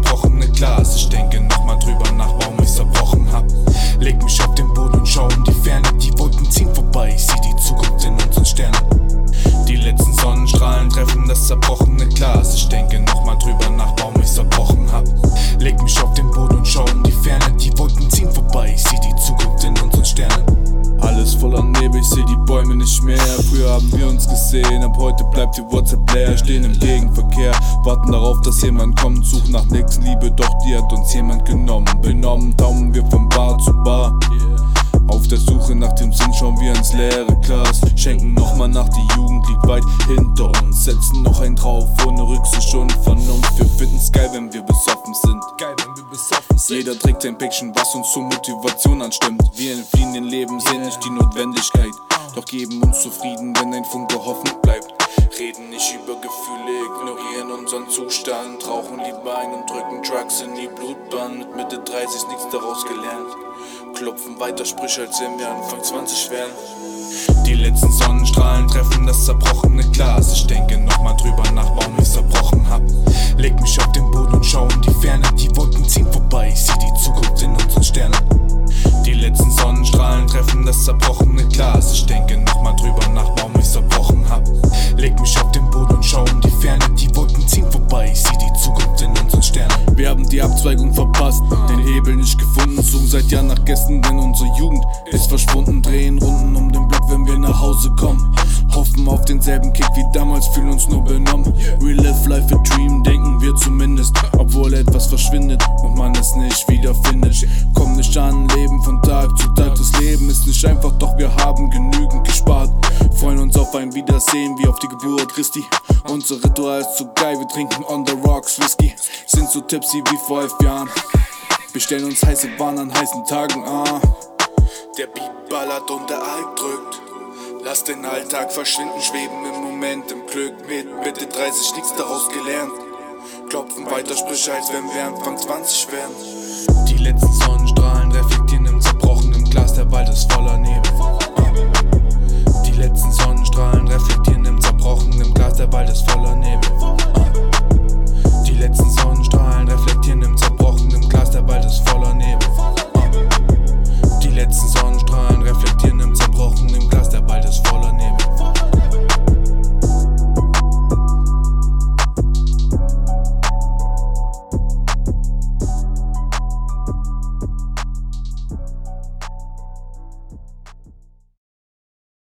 das haben wir uns gesehen, ab heute bleibt die WhatsApp leer. Stehen im Gegenverkehr, warten darauf, dass jemand kommt. Suchen nach Nächstenliebe, doch die hat uns jemand genommen. Benommen taumen wir von Bar zu Bar. Auf der Suche nach dem Sinn schauen wir ins leere Glas. Schenken nochmal nach, die Jugend liegt weit hinter uns. Setzen noch ein drauf, ohne Rücksicht und Vernunft. Wir finden's geil, wenn wir besoffen sind. Geil, wenn wir besoffen sind. Jeder trägt ein Päckchen, was uns zur Motivation anstimmt. Wir entfliehen dem Leben, sehen nicht die Notwendigkeit. Doch geben uns zufrieden, wenn ein Funke Hoffnung bleibt. Reden nicht über Gefühle, ignorieren unseren Zustand. Rauchen lieber ein und drücken Drugs in die Blutbahn. Mit Mitte 30 nichts daraus gelernt. Klopfen weiter Sprüche, als wenn wir Anfang 20 wären. Die letzten Sonnenstrahlen treffen das zerbrochene Glas. Ich denke nochmal drüber nach, warum ich zerbrochen hab. Leg mich auf den seit Jahren nach Gästen, denn unsere Jugend ist verschwunden, drehen Runden um den Block, wenn wir nach Hause kommen. Hoffen auf denselben Kick wie damals, fühlen uns nur benommen. We live life a dream, denken wir zumindest, obwohl etwas verschwindet und man es nicht wiederfindet. Komm nicht an, leben von Tag zu Tag, das Leben ist nicht einfach, doch wir haben genügend gespart. Freuen uns auf ein Wiedersehen wie auf die Geburt Christi. Unser Ritual ist zu geil, wir trinken on the rocks Whisky, sind so tipsy wie vor elf Jahren. Bestellen uns heiße Bahn an heißen Tagen, ah. Der Beat ballert und der Alk drückt. Lass den Alltag verschwinden, schweben im Moment im Glück mit Mitte 30 nichts daraus gelernt. Klopfen weiter, sprich als wenn wir Anfang 20 wären. Die letzten Sonnenstrahlen reflektieren im zerbrochenen Glas, der Wald ist voller Nebel.